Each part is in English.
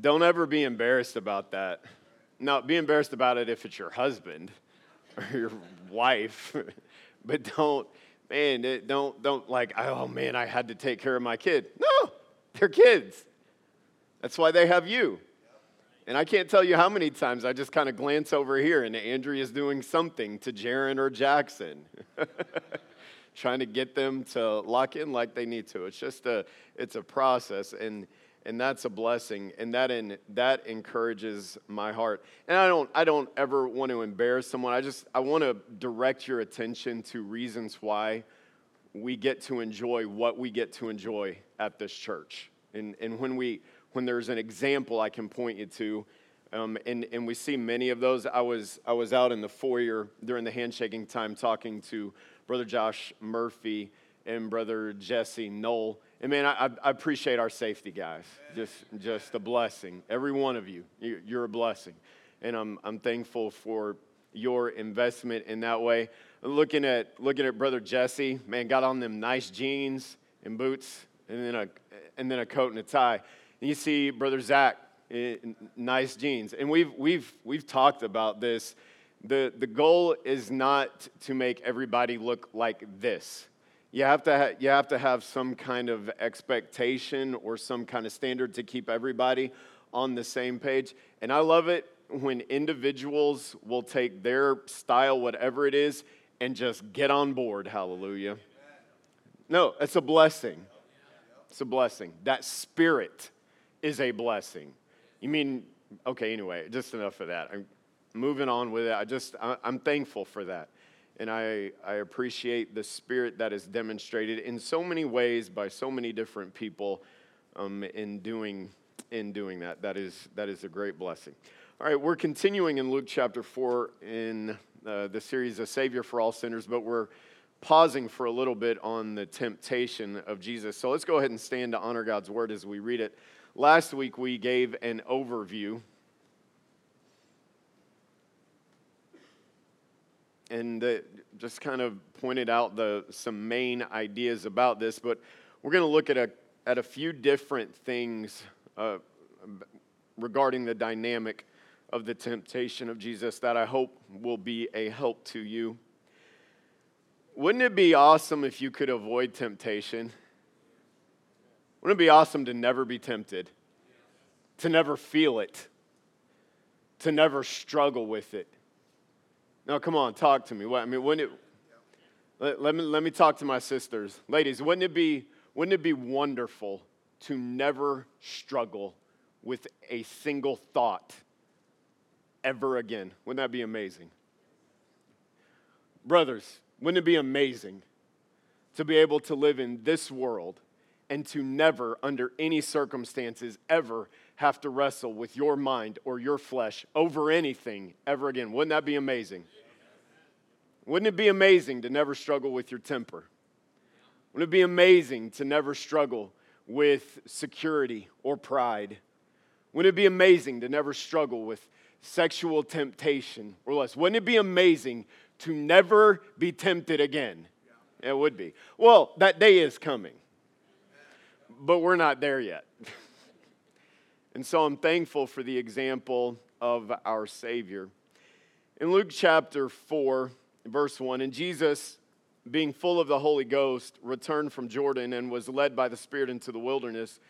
Don't ever be embarrassed about that. No, be embarrassed about it if it's your husband or your wife, but don't, man, don't, don't like, oh man, I had to take care of my kid. No, they're kids. That's why they have you. And I can't tell you how many times I just kind of glance over here and Andrea's doing something to Jaron or Jackson, trying to get them to lock in like they need to. It's just a, it's a process, and and that's a blessing, and that in, that encourages my heart. And I don't I don't ever want to embarrass someone. I just I want to direct your attention to reasons why we get to enjoy what we get to enjoy at this church. And, and when, we, when there's an example I can point you to, um, and, and we see many of those. I was, I was out in the foyer during the handshaking time talking to Brother Josh Murphy and Brother Jesse Knoll. And man, I, I appreciate our safety guys. Just, just a blessing. Every one of you, you- you're a blessing. And I'm, I'm thankful for your investment in that way. Looking at looking at brother Jesse, man, got on them nice jeans and boots, and then a and then a coat and a tie. And you see brother Zach, eh, nice jeans, and we've we've we've talked about this. the The goal is not to make everybody look like this. You have to ha- you have to have some kind of expectation or some kind of standard to keep everybody on the same page. And I love it when individuals will take their style, whatever it is, and just get on board. Hallelujah. No, it's a blessing. It's a blessing. That spirit is a blessing. You mean, okay, anyway, just enough of that. I'm moving on with it. I just, I'm thankful for that. And I, I appreciate the spirit that is demonstrated in so many ways by so many different people um, in, doing, in doing that. That is, that is a great blessing. All right, we're continuing in Luke chapter 4 in uh, the series A Savior for All Sinners, but we're pausing for a little bit on the temptation of Jesus. So let's go ahead and stand to honor God's word as we read it. Last week we gave an overview. And uh, just kind of pointed out the, some main ideas about this, but we're going to look at a, at a few different things uh, regarding the dynamic of the temptation of Jesus that I hope will be a help to you. Wouldn't it be awesome if you could avoid temptation? Wouldn't it be awesome to never be tempted? To never feel it? To never struggle with it? No, come on, talk to me. What, I mean, wouldn't it, let, let, me, let me talk to my sisters. Ladies, wouldn't it, be, wouldn't it be wonderful to never struggle with a single thought ever again? Wouldn't that be amazing? Brothers, wouldn't it be amazing to be able to live in this world and to never, under any circumstances, ever have to wrestle with your mind or your flesh over anything ever again? Wouldn't that be amazing? Wouldn't it be amazing to never struggle with your temper? Wouldn't it be amazing to never struggle with security or pride? Wouldn't it be amazing to never struggle with sexual temptation or less? Wouldn't it be amazing to never be tempted again? It would be. Well, that day is coming, but we're not there yet. and so I'm thankful for the example of our Savior. In Luke chapter 4, verse 1, and Jesus, being full of the Holy Ghost, returned from Jordan and was led by the Spirit into the wilderness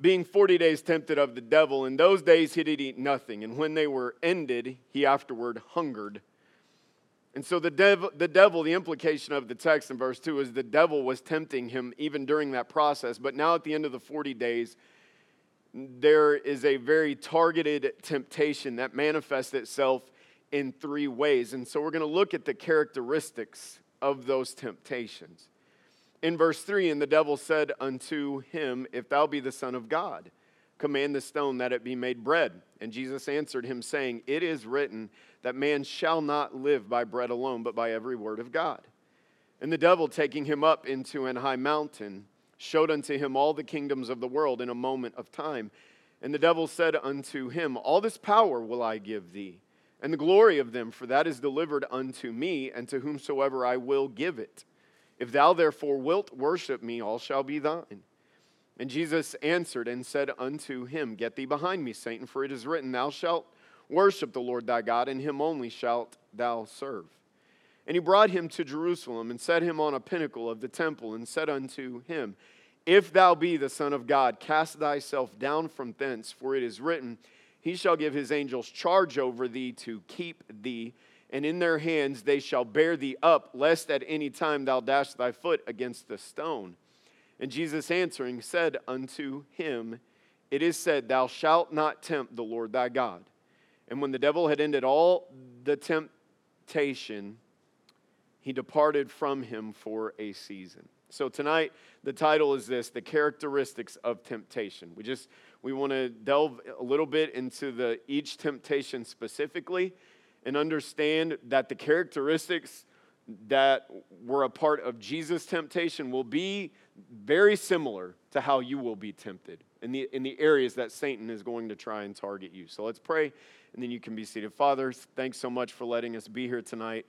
being 40 days tempted of the devil. In those days he did eat nothing, and when they were ended, he afterward hungered. And so the devil, the devil, the implication of the text in verse 2 is the devil was tempting him even during that process. But now at the end of the 40 days, there is a very targeted temptation that manifests itself in three ways. And so we're going to look at the characteristics of those temptations. In verse 3, and the devil said unto him, If thou be the Son of God, command the stone that it be made bread. And Jesus answered him, saying, It is written that man shall not live by bread alone, but by every word of God. And the devil, taking him up into an high mountain, showed unto him all the kingdoms of the world in a moment of time. And the devil said unto him, All this power will I give thee, and the glory of them, for that is delivered unto me, and to whomsoever I will give it. If thou therefore wilt worship me, all shall be thine. And Jesus answered and said unto him, Get thee behind me, Satan, for it is written, Thou shalt worship the Lord thy God, and him only shalt thou serve. And he brought him to Jerusalem and set him on a pinnacle of the temple and said unto him, If thou be the Son of God, cast thyself down from thence, for it is written, He shall give his angels charge over thee to keep thee, and in their hands they shall bear thee up, lest at any time thou dash thy foot against the stone. And Jesus answering said unto him, It is said, Thou shalt not tempt the Lord thy God. And when the devil had ended all the temptation, he departed from him for a season. So tonight, the title is this The Characteristics of Temptation. We just we want to delve a little bit into the each temptation specifically and understand that the characteristics that were a part of Jesus' temptation will be very similar to how you will be tempted in the, in the areas that Satan is going to try and target you. So let's pray, and then you can be seated. Father, thanks so much for letting us be here tonight.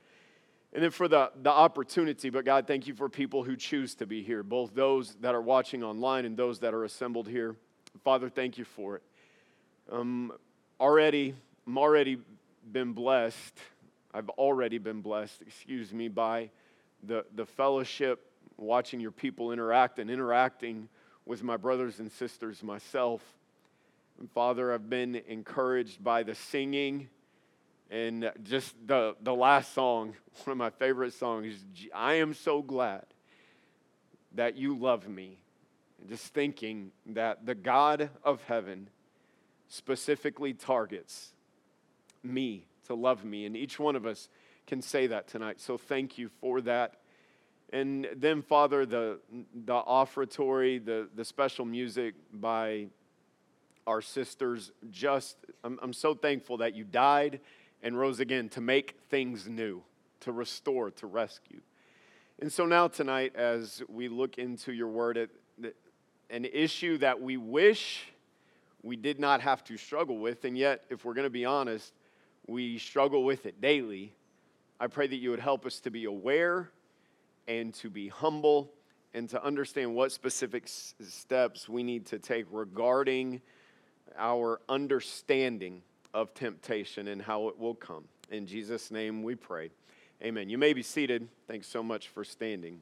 And then for the, the opportunity, but God, thank you for people who choose to be here, both those that are watching online and those that are assembled here. Father, thank you for it. Um, already, I'm already been blessed. I've already been blessed, excuse me, by the, the fellowship watching your people interact and interacting with my brothers and sisters myself. And Father, I've been encouraged by the singing and just the, the last song, one of my favorite songs, I am so glad that you love me. And just thinking that the God of heaven specifically targets me to love me. And each one of us can say that tonight. So thank you for that. And then, Father, the, the offertory, the, the special music by our sisters, just, I'm, I'm so thankful that you died and rose again to make things new, to restore, to rescue. And so now, tonight, as we look into your word, at an issue that we wish we did not have to struggle with, and yet, if we're going to be honest, we struggle with it daily. I pray that you would help us to be aware and to be humble and to understand what specific s- steps we need to take regarding our understanding of temptation and how it will come. In Jesus' name we pray. Amen. You may be seated. Thanks so much for standing.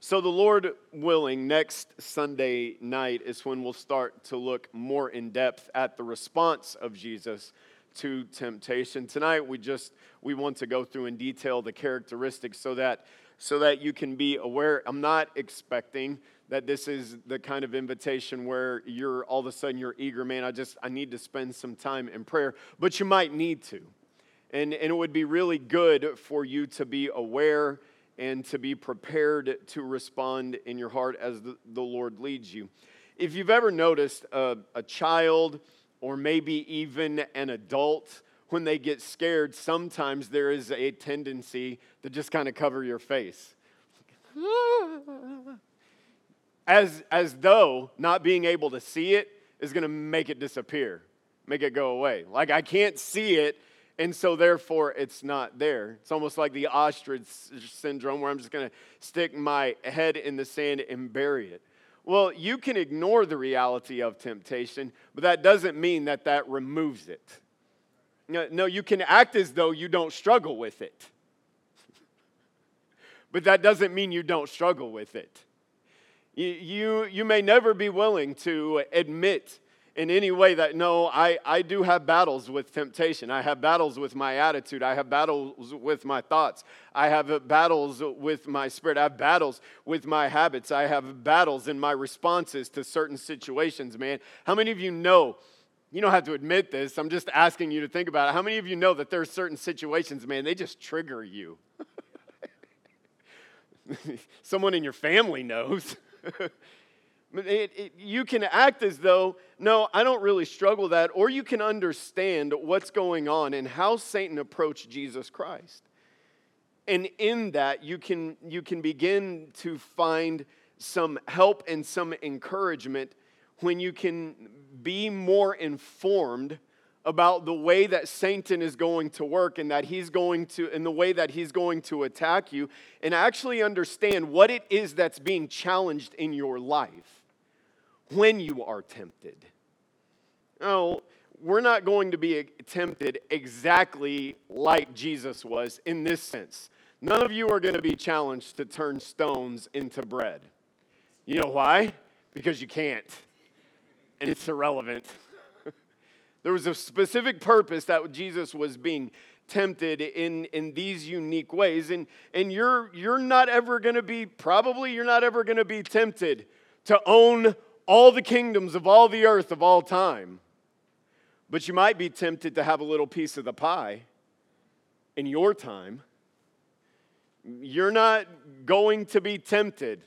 So, the Lord willing, next Sunday night is when we'll start to look more in depth at the response of Jesus to temptation. Tonight we just we want to go through in detail the characteristics so that so that you can be aware. I'm not expecting that this is the kind of invitation where you're all of a sudden you're eager, man, I just I need to spend some time in prayer, but you might need to. And and it would be really good for you to be aware and to be prepared to respond in your heart as the, the Lord leads you. If you've ever noticed a, a child or maybe even an adult, when they get scared, sometimes there is a tendency to just kind of cover your face. As, as though not being able to see it is going to make it disappear, make it go away. Like I can't see it, and so therefore it's not there. It's almost like the ostrich syndrome where I'm just going to stick my head in the sand and bury it. Well, you can ignore the reality of temptation, but that doesn't mean that that removes it. No, you can act as though you don't struggle with it. but that doesn't mean you don't struggle with it. You, you, may never be willing to admit in any way that no, I, I do have battles with temptation. I have battles with my attitude. I have battles with my thoughts. I have battles with my spirit. I have battles with my habits. I have battles in my responses to certain situations, man. How many of you know? You don't have to admit this. I'm just asking you to think about it. How many of you know that there are certain situations, man, they just trigger you? Someone in your family knows. It, it, you can act as though, no, I don't really struggle that, or you can understand what's going on and how Satan approached Jesus Christ. And in that, you can, you can begin to find some help and some encouragement when you can be more informed about the way that Satan is going to work and that he's going to, in the way that he's going to attack you, and actually understand what it is that's being challenged in your life. when you are tempted. No, we're not going to be tempted exactly like Jesus was in this sense. None of you are going to be challenged to turn stones into bread. You know why? Because you can't. And it's irrelevant. There was a specific purpose that Jesus was being tempted in, in these unique ways. And, and you're, you're not ever going to be, probably, you're not ever going to be tempted to own all the kingdoms of all the earth of all time. But you might be tempted to have a little piece of the pie in your time. You're not going to be tempted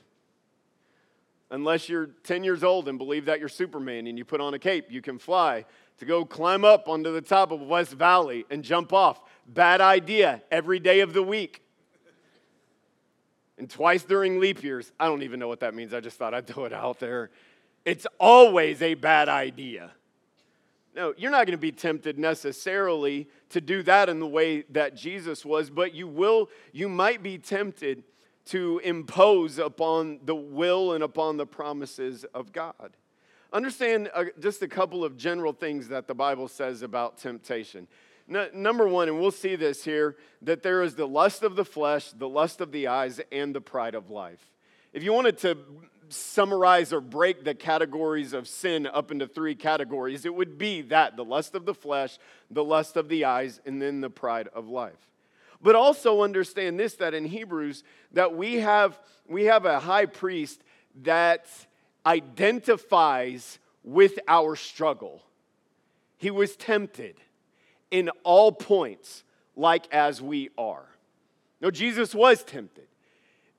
unless you're 10 years old and believe that you're Superman and you put on a cape, you can fly to go climb up onto the top of West Valley and jump off. Bad idea every day of the week. And twice during leap years. I don't even know what that means. I just thought I'd throw it out there. It's always a bad idea. No, you're not going to be tempted necessarily to do that in the way that Jesus was, but you will, you might be tempted to impose upon the will and upon the promises of God. Understand uh, just a couple of general things that the Bible says about temptation. No, number one, and we'll see this here, that there is the lust of the flesh, the lust of the eyes, and the pride of life. If you wanted to summarize or break the categories of sin up into three categories, it would be that the lust of the flesh, the lust of the eyes, and then the pride of life. But also understand this that in Hebrews that we have we have a high priest that identifies with our struggle. He was tempted in all points like as we are. No, Jesus was tempted.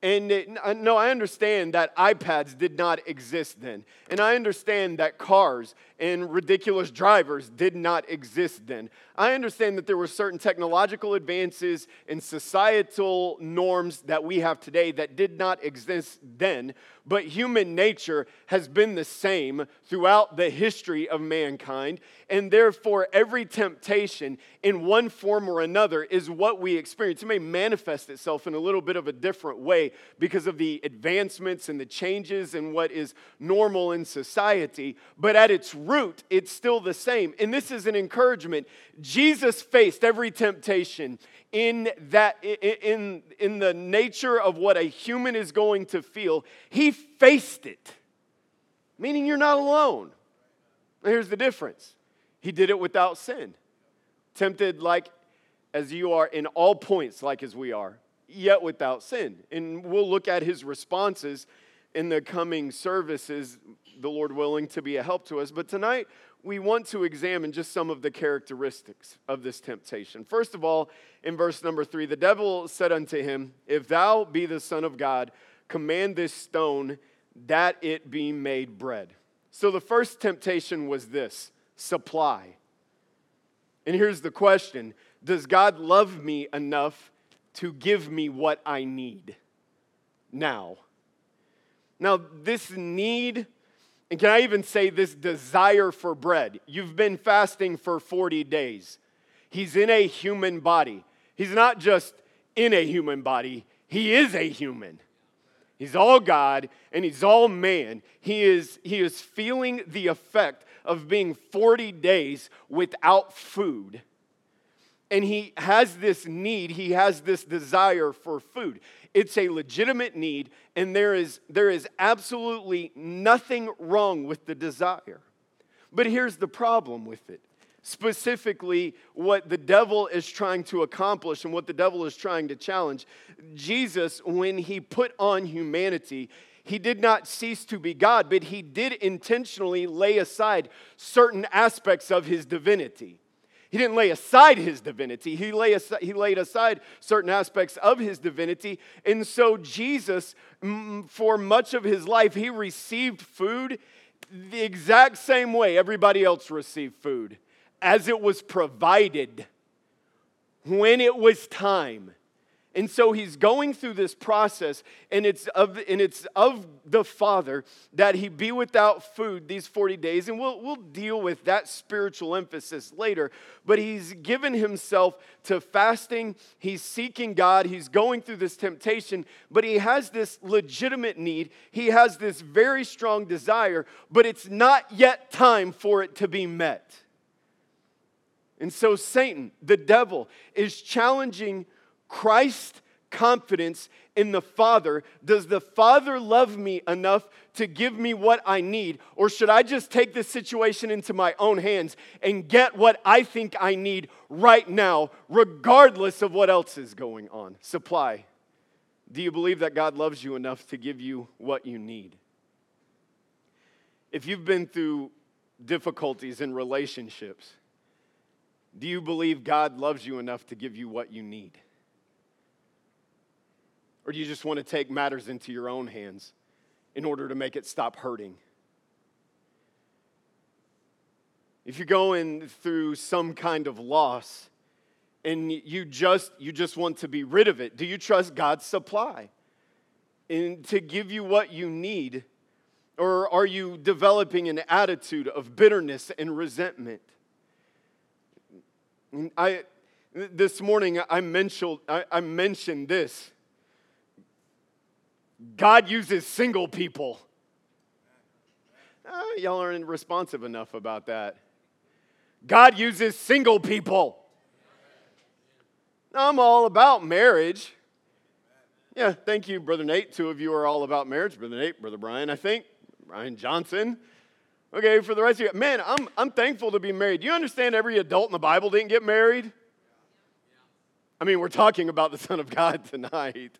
And uh, no, I understand that iPads did not exist then. And I understand that cars and ridiculous drivers did not exist then. I understand that there were certain technological advances and societal norms that we have today that did not exist then but human nature has been the same throughout the history of mankind. And therefore, every temptation in one form or another is what we experience. It may manifest itself in a little bit of a different way because of the advancements and the changes and what is normal in society, but at its root, it's still the same. And this is an encouragement. Jesus faced every temptation in that in in the nature of what a human is going to feel. He faced it meaning you're not alone. Here's the difference. He did it without sin. Tempted like as you are in all points like as we are yet without sin. And we'll look at his responses in the coming services the lord willing to be a help to us. But tonight we want to examine just some of the characteristics of this temptation. First of all, in verse number three, the devil said unto him, If thou be the Son of God, command this stone that it be made bread. So the first temptation was this supply. And here's the question Does God love me enough to give me what I need now? Now, this need and can I even say this desire for bread? You've been fasting for 40 days. He's in a human body. He's not just in a human body, he is a human. He's all God and he's all man. He is, he is feeling the effect of being 40 days without food. And he has this need, he has this desire for food. It's a legitimate need, and there is, there is absolutely nothing wrong with the desire. But here's the problem with it specifically what the devil is trying to accomplish and what the devil is trying to challenge. Jesus, when he put on humanity, he did not cease to be God, but he did intentionally lay aside certain aspects of his divinity. He didn't lay aside his divinity, he, lay aside, he laid aside certain aspects of his divinity. And so, Jesus, for much of his life, he received food the exact same way everybody else received food, as it was provided when it was time. And so he's going through this process, and it's of, and it's of the Father that he be without food these 40 days. And we'll, we'll deal with that spiritual emphasis later. But he's given himself to fasting, he's seeking God, he's going through this temptation, but he has this legitimate need. He has this very strong desire, but it's not yet time for it to be met. And so Satan, the devil, is challenging Christ confidence in the Father. Does the Father love me enough to give me what I need? Or should I just take this situation into my own hands and get what I think I need right now, regardless of what else is going on? Supply. Do you believe that God loves you enough to give you what you need? If you've been through difficulties in relationships, do you believe God loves you enough to give you what you need? Or do you just want to take matters into your own hands in order to make it stop hurting? If you're going through some kind of loss and you just you just want to be rid of it, do you trust God's supply and to give you what you need? Or are you developing an attitude of bitterness and resentment? I this morning I mentioned I, I mentioned this God uses single people. Uh, y'all aren't responsive enough about that. God uses single people. I'm all about marriage. Yeah, thank you, Brother Nate. Two of you are all about marriage. Brother Nate, Brother Brian, I think. Brian Johnson. Okay, for the rest of you, man, I'm, I'm thankful to be married. Do you understand every adult in the Bible didn't get married? I mean, we're talking about the Son of God tonight.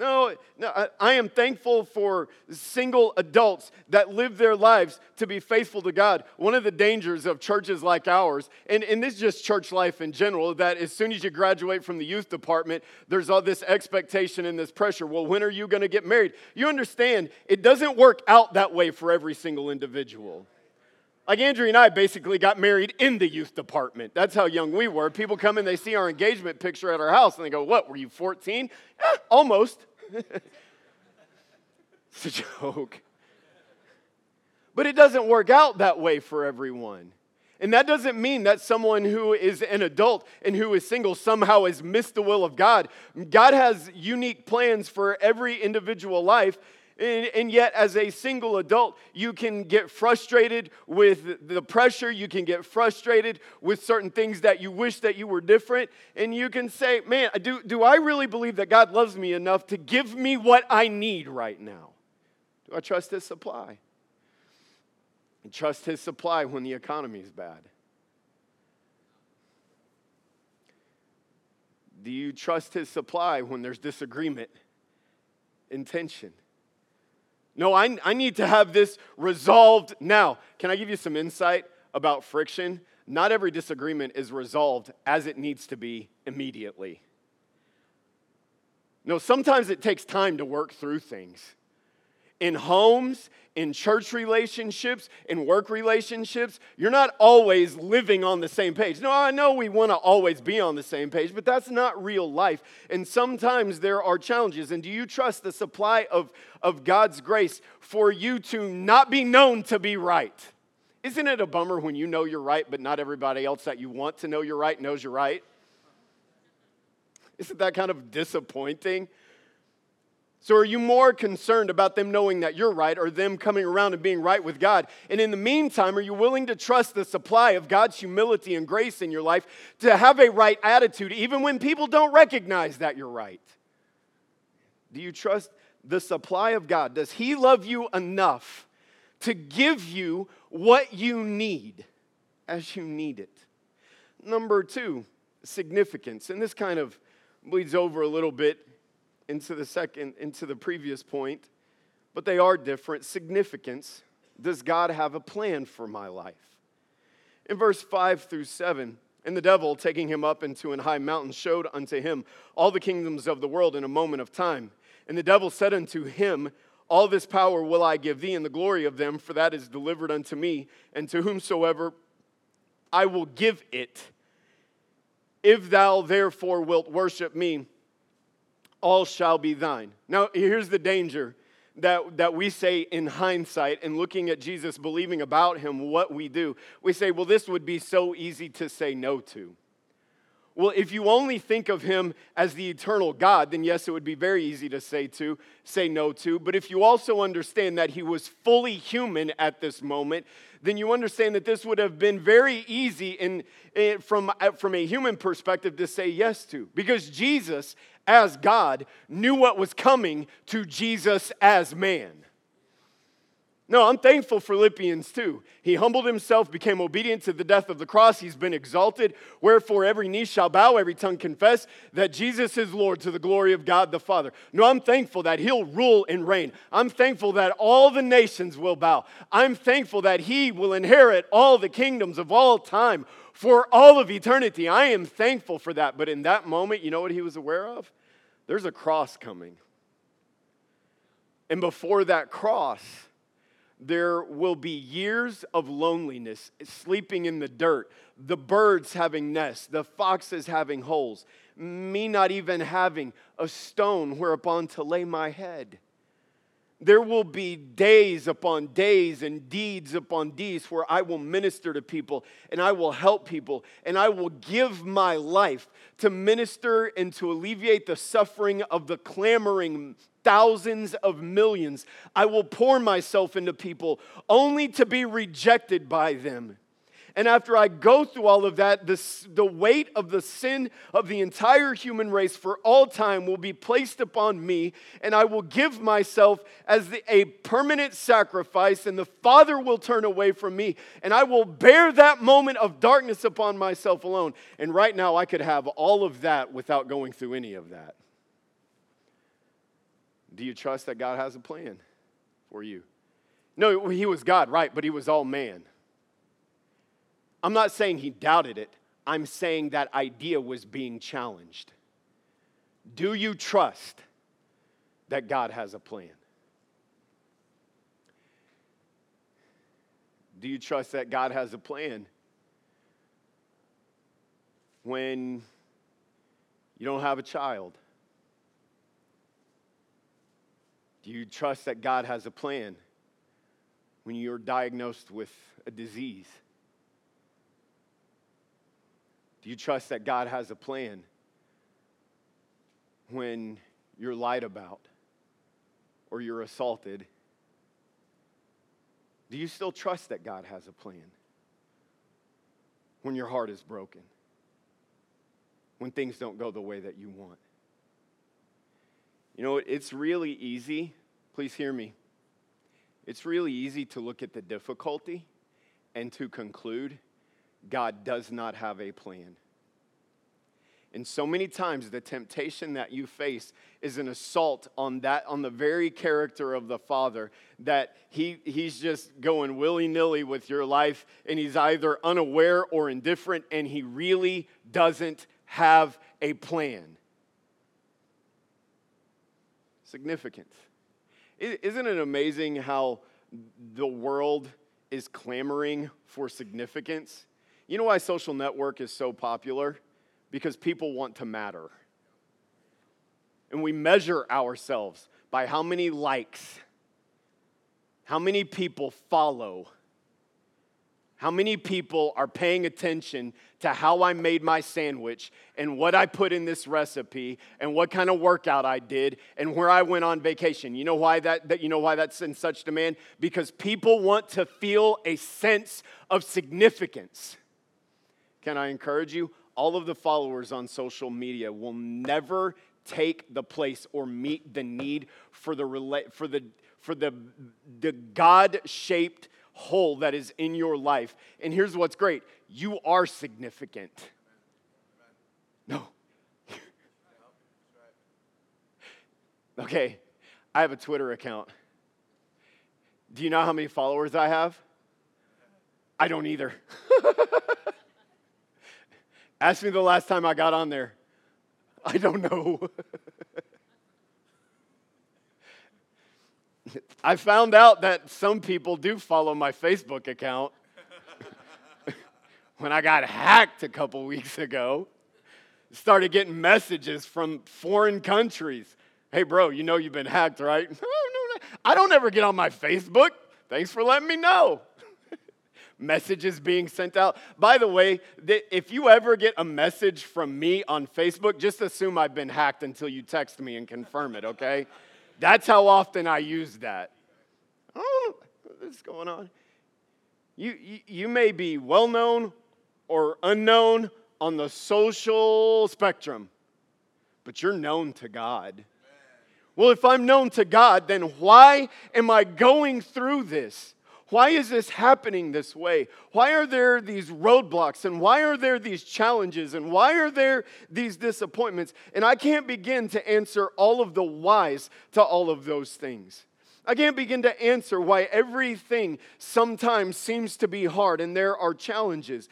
No, no, I am thankful for single adults that live their lives to be faithful to God. One of the dangers of churches like ours, and, and this is just church life in general, that as soon as you graduate from the youth department, there's all this expectation and this pressure. Well, when are you going to get married? You understand, it doesn't work out that way for every single individual. Like Andrea and I basically got married in the youth department. That's how young we were. People come in, they see our engagement picture at our house, and they go, What, were you 14? Eh, almost. it's a joke. But it doesn't work out that way for everyone. And that doesn't mean that someone who is an adult and who is single somehow has missed the will of God. God has unique plans for every individual life, and, and, yet, as a single adult, you can get frustrated with the pressure. You can get frustrated with certain things that you wish that you were different. And you can say, Man, do, do I really believe that God loves me enough to give me what I need right now? Do I trust His supply? And trust His supply when the economy is bad. Do you trust His supply when there's disagreement and tension? No, I, I need to have this resolved now. Can I give you some insight about friction? Not every disagreement is resolved as it needs to be immediately. No, sometimes it takes time to work through things in homes, in church relationships, in work relationships, you're not always living on the same page. No, I know we want to always be on the same page, but that's not real life. And sometimes there are challenges. And do you trust the supply of, of God's grace for you to not be known to be right? Isn't it a bummer when you know you're right, but not everybody else that you want to know you're right knows you're right? Isn't that kind of disappointing? So, are you more concerned about them knowing that you're right or them coming around and being right with God? And in the meantime, are you willing to trust the supply of God's humility and grace in your life to have a right attitude even when people don't recognize that you're right? Do you trust the supply of God? Does He love you enough to give you what you need as you need it? Number two, significance. And this kind of bleeds over a little bit into the second, into the previous point, but they are different. Significance. Does God have a plan for my life? In verse 5 through 7, and the devil, taking him up into an high mountain, showed unto him all the kingdoms of the world in a moment of time. And the devil said unto him, All this power will I give thee, and the glory of them, for that is delivered unto me, and to whomsoever I will give it. If thou therefore wilt worship me, all shall be thine. Now, here's the danger that, that we say in hindsight and looking at Jesus, believing about him, what we do. We say, well, this would be so easy to say no to. Well, if you only think of him as the eternal God, then yes, it would be very easy to say to, say no to. But if you also understand that he was fully human at this moment, then you understand that this would have been very easy in, in, from, eh, from a human perspective to say yes to. Because Jesus, as God, knew what was coming to Jesus as man. No, I'm thankful for Philippians too. He humbled himself, became obedient to the death of the cross. He's been exalted. Wherefore, every knee shall bow, every tongue confess that Jesus is Lord to the glory of God the Father. No, I'm thankful that He'll rule and reign. I'm thankful that all the nations will bow. I'm thankful that He will inherit all the kingdoms of all time for all of eternity. I am thankful for that. But in that moment, you know what He was aware of? There's a cross coming. And before that cross, there will be years of loneliness, sleeping in the dirt, the birds having nests, the foxes having holes, me not even having a stone whereupon to lay my head. There will be days upon days and deeds upon deeds where I will minister to people and I will help people and I will give my life to minister and to alleviate the suffering of the clamoring thousands of millions. I will pour myself into people only to be rejected by them. And after I go through all of that, this, the weight of the sin of the entire human race for all time will be placed upon me, and I will give myself as the, a permanent sacrifice, and the Father will turn away from me, and I will bear that moment of darkness upon myself alone. And right now, I could have all of that without going through any of that. Do you trust that God has a plan for you? No, he was God, right, but he was all man. I'm not saying he doubted it, I'm saying that idea was being challenged. Do you trust that God has a plan? Do you trust that God has a plan when you don't have a child? Do you trust that God has a plan when you're diagnosed with a disease? Do you trust that God has a plan when you're lied about or you're assaulted? Do you still trust that God has a plan when your heart is broken? When things don't go the way that you want? You know, it's really easy, please hear me. It's really easy to look at the difficulty and to conclude God does not have a plan. And so many times the temptation that you face is an assault on that on the very character of the Father that he, he's just going willy-nilly with your life and he's either unaware or indifferent and he really doesn't have a plan significance. Isn't it amazing how the world is clamoring for significance? You know why social network is so popular? Because people want to matter. And we measure ourselves by how many likes, how many people follow how many people are paying attention to how I made my sandwich and what I put in this recipe and what kind of workout I did and where I went on vacation? You know why that, that you know why that's in such demand? Because people want to feel a sense of significance. Can I encourage you? All of the followers on social media will never take the place or meet the need for the for the for the, the God-shaped hole that is in your life. And here's what's great you are significant. No. okay, I have a Twitter account. Do you know how many followers I have? I don't either. Ask me the last time I got on there. I don't know. I found out that some people do follow my Facebook account when I got hacked a couple weeks ago. started getting messages from foreign countries. Hey, bro, you know you've been hacked, right? No, no, no. I don't ever get on my Facebook. Thanks for letting me know. messages being sent out. By the way, if you ever get a message from me on Facebook, just assume I've been hacked until you text me and confirm it, okay? That's how often I use that. I what's going on. You, you, you may be well known or unknown on the social spectrum, but you're known to God. Well, if I'm known to God, then why am I going through this? Why is this happening this way? Why are there these roadblocks and why are there these challenges and why are there these disappointments? And I can't begin to answer all of the whys to all of those things. I can't begin to answer why everything sometimes seems to be hard and there are challenges.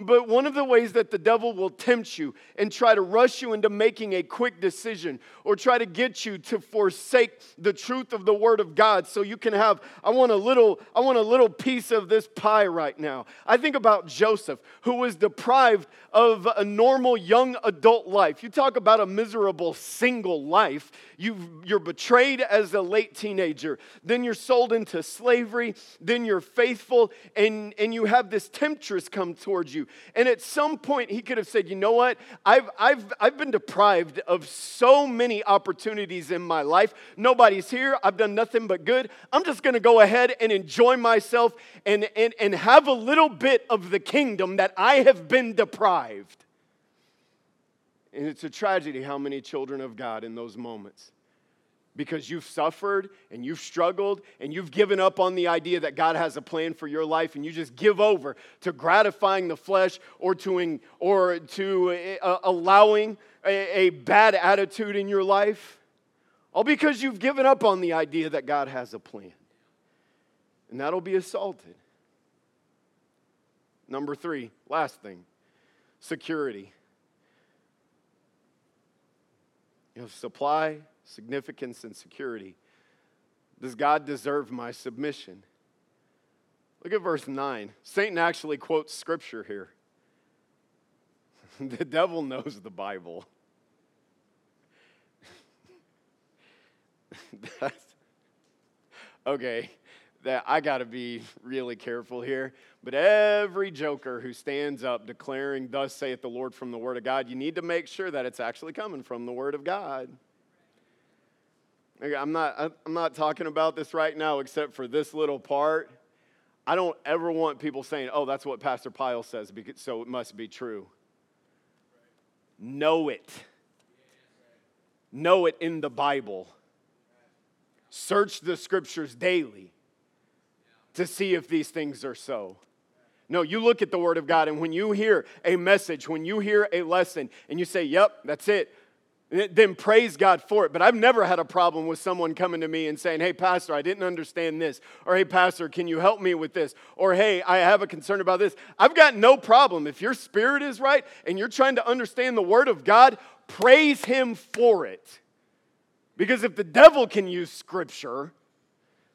But one of the ways that the devil will tempt you and try to rush you into making a quick decision or try to get you to forsake the truth of the word of God so you can have I want a little I want a little piece of this pie right now. I think about Joseph who was deprived of a normal young adult life. You talk about a miserable single life. you you're betrayed as a late teenager. Then you're sold into slavery. Then you're faithful and, and you have this temptress come towards you. And at some point, he could have said, You know what? I've, I've, I've been deprived of so many opportunities in my life. Nobody's here. I've done nothing but good. I'm just going to go ahead and enjoy myself and, and, and have a little bit of the kingdom that I have been deprived. And it's a tragedy how many children of God in those moments because you've suffered and you've struggled and you've given up on the idea that God has a plan for your life and you just give over to gratifying the flesh or to, or to uh, allowing a, a bad attitude in your life. All because you've given up on the idea that God has a plan. And that'll be assaulted. Number three, last thing security. You know, supply, significance, and security. Does God deserve my submission? Look at verse 9. Satan actually quotes scripture here. the devil knows the Bible. That's, okay, that I got to be really careful here. But every joker who stands up declaring, Thus saith the Lord from the Word of God, you need to make sure that it's actually coming from the Word of God. I'm not, I'm not talking about this right now except for this little part. I don't ever want people saying, oh, that's what Pastor Pyle says, so it must be true. Know it. Know it in the Bible. Search the scriptures daily to see if these things are so. No, you look at the Word of God, and when you hear a message, when you hear a lesson, and you say, Yep, that's it, then praise God for it. But I've never had a problem with someone coming to me and saying, Hey, Pastor, I didn't understand this. Or, Hey, Pastor, can you help me with this? Or, Hey, I have a concern about this. I've got no problem. If your spirit is right and you're trying to understand the Word of God, praise Him for it. Because if the devil can use Scripture,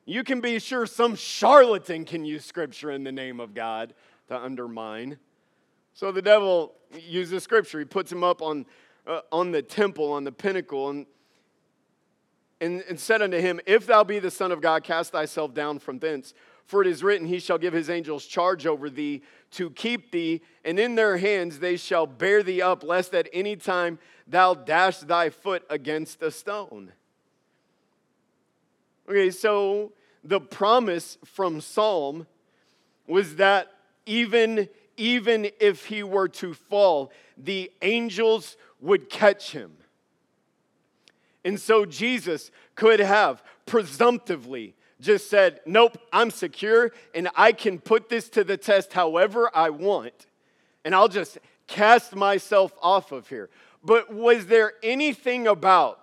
you can be sure some charlatan can use Scripture in the name of God to undermine. So the devil uses Scripture. He puts him up on uh, on the temple, on the pinnacle, and, and, and said unto him, If thou be the Son of God, cast thyself down from thence. For it is written, He shall give His angels charge over thee to keep thee, and in their hands they shall bear thee up, lest at any time thou dash thy foot against a stone. Okay, so the promise from Psalm was that even, even if he were to fall, the angels would catch him. And so Jesus could have presumptively just said, Nope, I'm secure and I can put this to the test however I want, and I'll just cast myself off of here. But was there anything about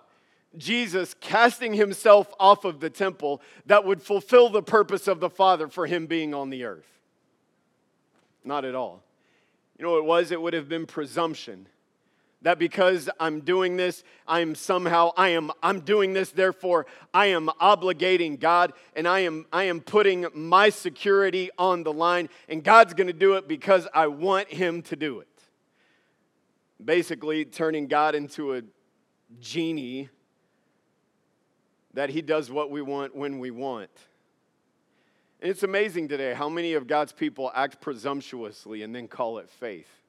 Jesus casting himself off of the temple that would fulfill the purpose of the Father for him being on the earth? Not at all. You know what it was? It would have been presumption that because I'm doing this, I'm somehow I am I'm doing this therefore I am obligating God and I am I am putting my security on the line and God's to do it because I want him to do it. basically turning God into a genie that he does what we want when we want. And it's amazing today how many of God's people act presumptuously and then call it faith.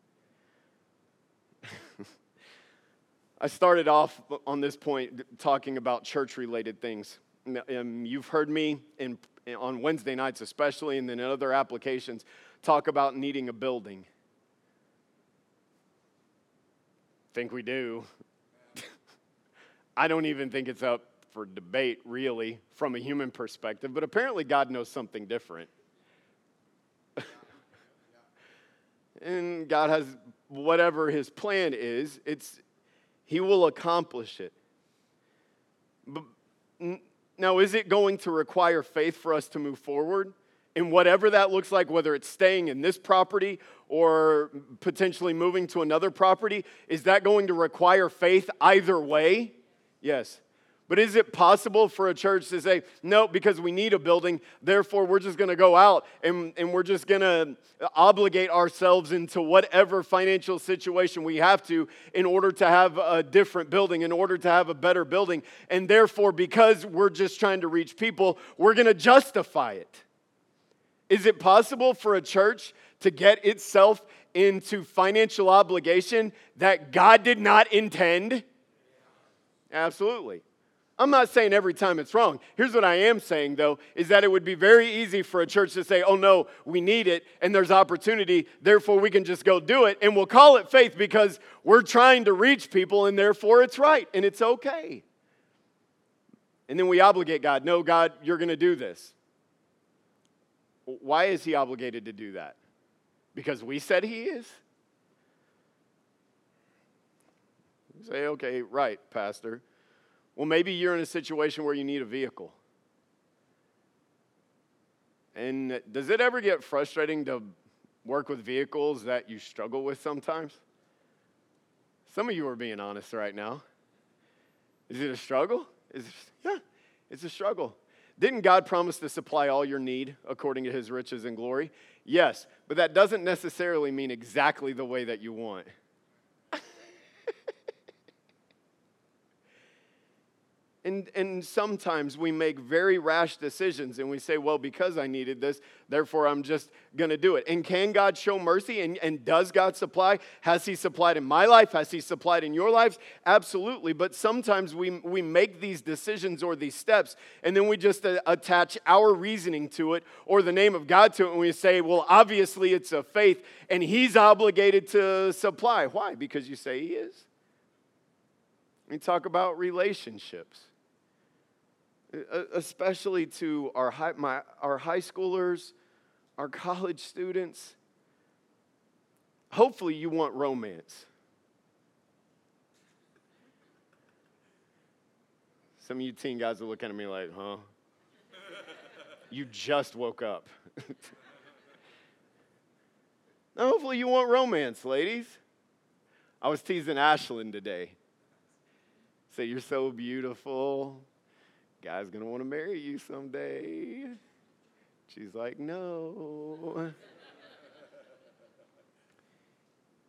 I started off on this point talking about church related things. Um, you've heard me in, on Wednesday nights, especially, and then in other applications, talk about needing a building. Think we do. I don't even think it's up for debate, really, from a human perspective, but apparently God knows something different. and God has whatever his plan is, it's he will accomplish it. But, now, is it going to require faith for us to move forward? in whatever that looks like, whether it's staying in this property or potentially moving to another property, is that going to require faith either way? Yes. But is it possible for a church to say, no, because we need a building, therefore we're just going to go out and, and we're just going to obligate ourselves into whatever financial situation we have to in order to have a different building, in order to have a better building. And therefore, because we're just trying to reach people, we're going to justify it. Is it possible for a church to get itself into financial obligation that God did not intend? Absolutely. I'm not saying every time it's wrong. Here's what I am saying, though, is that it would be very easy for a church to say, oh no, we need it and there's opportunity, therefore we can just go do it. And we'll call it faith because we're trying to reach people and therefore it's right and it's okay. And then we obligate God, no, God, you're going to do this. Why is He obligated to do that? Because we said He is? You say, okay, right, Pastor. Well, maybe you're in a situation where you need a vehicle. And does it ever get frustrating to work with vehicles that you struggle with sometimes? Some of you are being honest right now. Is it a struggle? Is it, yeah, it's a struggle. Didn't God promise to supply all your need according to his riches and glory? Yes, but that doesn't necessarily mean exactly the way that you want. And, and sometimes we make very rash decisions and we say, well, because I needed this, therefore I'm just going to do it. And can God show mercy? And, and does God supply? Has He supplied in my life? Has He supplied in your lives? Absolutely. But sometimes we, we make these decisions or these steps and then we just uh, attach our reasoning to it or the name of God to it and we say, well, obviously it's a faith and He's obligated to supply. Why? Because you say He is. We talk about relationships especially to our high, my, our high schoolers, our college students. Hopefully, you want romance. Some of you teen guys are looking at me like, huh? you just woke up. now, hopefully, you want romance, ladies. I was teasing Ashlyn today. Say, you're so beautiful guy's gonna want to marry you someday. She's like, no.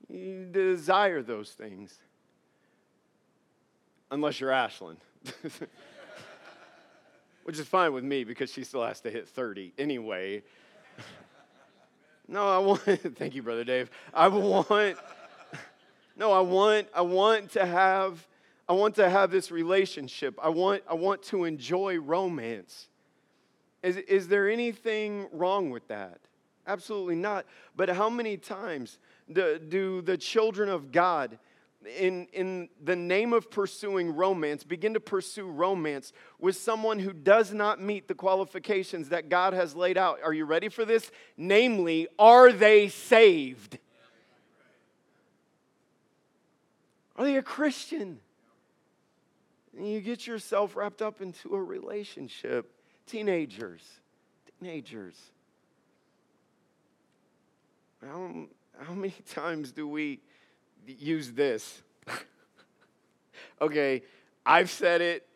you desire those things. Unless you're Ashlyn. Which is fine with me because she still has to hit 30 anyway. no, I want thank you, Brother Dave. I want no, I want I want to have I want to have this relationship. I want, I want to enjoy romance. Is, is there anything wrong with that? Absolutely not. But how many times do, do the children of God, in, in the name of pursuing romance, begin to pursue romance with someone who does not meet the qualifications that God has laid out? Are you ready for this? Namely, are they saved? Are they a Christian? And you get yourself wrapped up into a relationship. Teenagers, teenagers. How, how many times do we use this? okay, I've said it,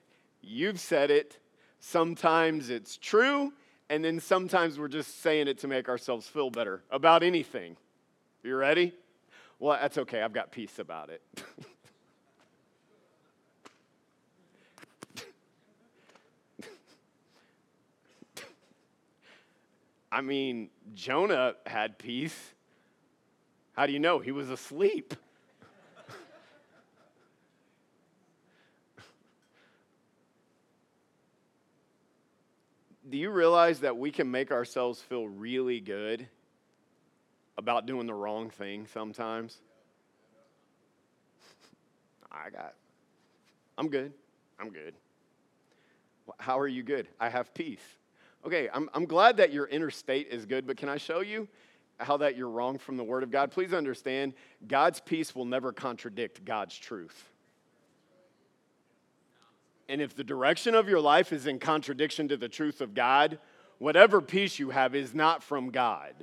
you've said it. Sometimes it's true, and then sometimes we're just saying it to make ourselves feel better about anything. You ready? Well, that's okay. I've got peace about it. I mean, Jonah had peace. How do you know? He was asleep. do you realize that we can make ourselves feel really good about doing the wrong thing sometimes? I got, I'm good. I'm good. How are you good? I have peace. Okay, I'm, I'm glad that your inner state is good, but can I show you how that you're wrong from the Word of God? Please understand, God's peace will never contradict God's truth. And if the direction of your life is in contradiction to the truth of God, whatever peace you have is not from God.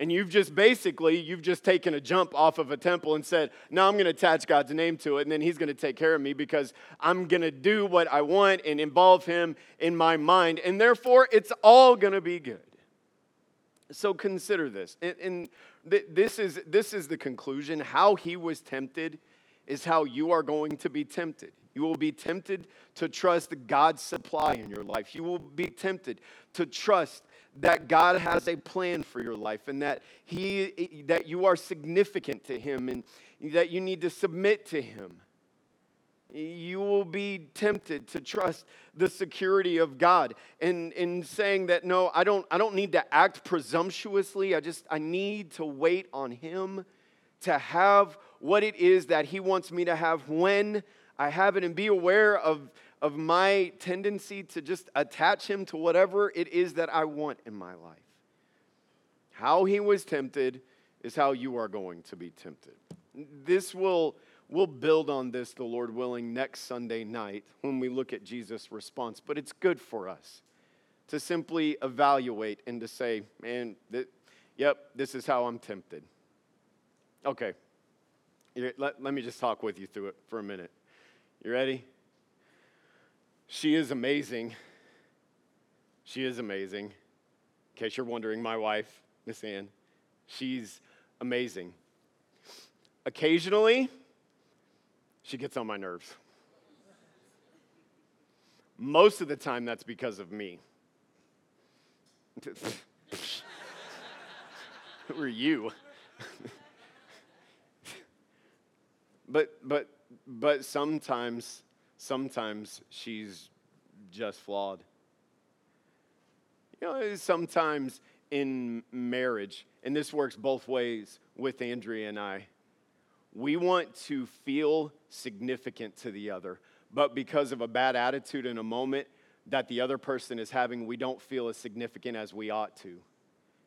And you've just basically, you've just taken a jump off of a temple and said, no, I'm going to attach God's name to it, and then He's going to take care of me because I'm going to do what I want and involve Him in my mind. And therefore, it's all going to be good. So consider this. And, and th- this, is, this is the conclusion. How He was tempted is how you are going to be tempted. You will be tempted to trust God's supply in your life. You will be tempted to trust that God has a plan for your life and that he that you are significant to him and that you need to submit to him. You will be tempted to trust the security of God and in saying that no, I don't I don't need to act presumptuously. I just I need to wait on him to have what it is that he wants me to have when I have it and be aware of of my tendency to just attach him to whatever it is that I want in my life. How he was tempted is how you are going to be tempted. This will we'll build on this the Lord willing next Sunday night when we look at Jesus' response, but it's good for us to simply evaluate and to say, man, th- yep, this is how I'm tempted. Okay. Let, let me just talk with you through it for a minute. You ready? She is amazing. She is amazing. In case you're wondering, my wife, Miss Ann, she's amazing. Occasionally, she gets on my nerves. Most of the time, that's because of me. Who are you? but but but sometimes sometimes she's just flawed. You know, sometimes in marriage, and this works both ways with Andrea and I, we want to feel significant to the other, but because of a bad attitude in a moment that the other person is having, we don't feel as significant as we ought to.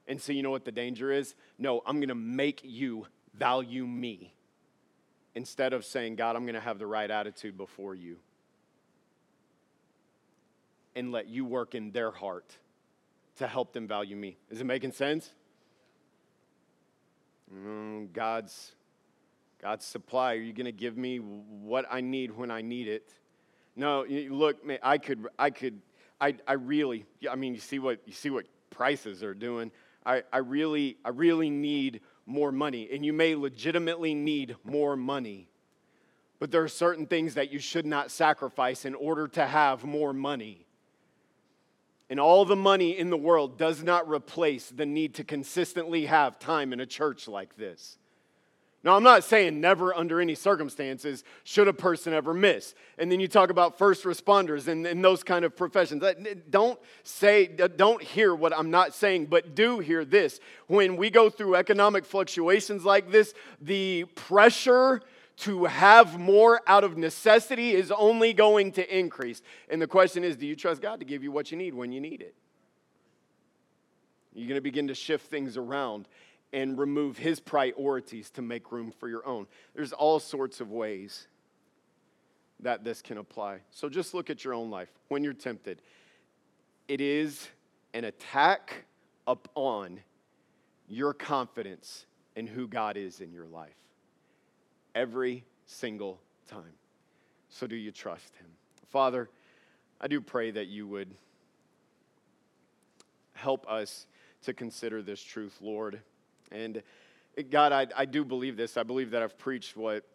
And so, you know what the danger is? No, I'm gonna make you value me instead of saying, God, I'm going to have the right attitude before you and let you work in their heart to help them value me. Is it making sense? Mm, God's God's supply. Are you going to give me what I need when I need it? No, look, I could, I could, I, I really, I mean, you see what you see what prices are doing. I, I really, I really need more money, and you may legitimately need more money. But there are certain things that you should not sacrifice in order to have more money. And all the money in the world does not replace the need to consistently have time in a church like this. Now, I'm not saying never under any circumstances should a person ever miss. And then you talk about first responders and, and, those kind of professions. Don't say, don't hear what I'm not saying, but do hear this. When we go through economic fluctuations like this, the pressure to have more out of necessity is only going to increase. And the question is do you trust God to give you what you need when you need it? You're going to begin to shift things around and remove his priorities to make room for your own. There's all sorts of ways that this can apply. So just look at your own life when you're tempted. It is an attack upon your confidence in who God is in your life every single time. So, do you trust Him? Father, I do pray that you would help us to consider this truth, Lord. And God, I, I do believe this. I believe that I've preached what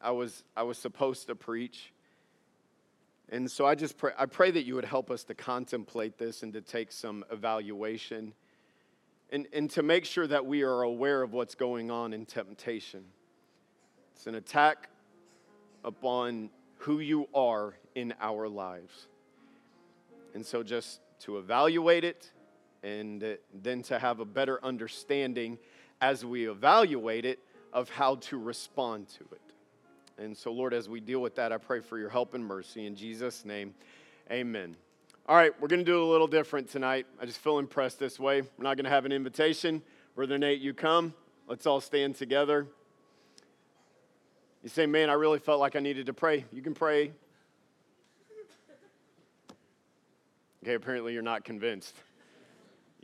I was, I was supposed to preach. And so I just pray, I pray that you would help us to contemplate this and to take some evaluation and, and to make sure that we are aware of what's going on in temptation. It's an attack upon who you are in our lives. And so just to evaluate it and uh, then to have a better understanding as we evaluate it of how to respond to it. And so, Lord, as we deal with that, I pray for your help and mercy. In Jesus' name, amen. All right, we're going to do it a little different tonight. I just feel impressed this way. We're not going to have an invitation. Brother Nate, you come. Let's all stand together. You say, man, I really felt like I needed to pray. You can pray. Okay, apparently you're not convinced.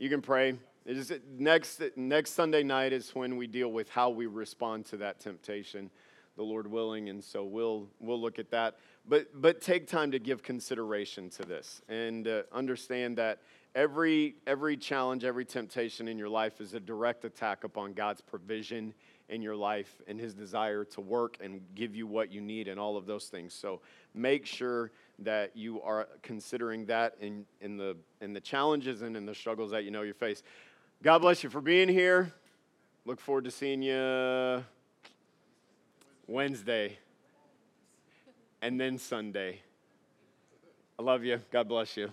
You can pray. It is next, next Sunday night is when we deal with how we respond to that temptation the Lord willing. And so we'll, we'll look at that. But, but take time to give consideration to this and uh, understand that every, every challenge, every temptation in your life is a direct attack upon God's provision in your life and his desire to work and give you what you need and all of those things. So make sure that you are considering that in, in, the, in the challenges and in the struggles that you know you face. God bless you for being here. Look forward to seeing you Wednesday, and then Sunday. I love you. God bless you.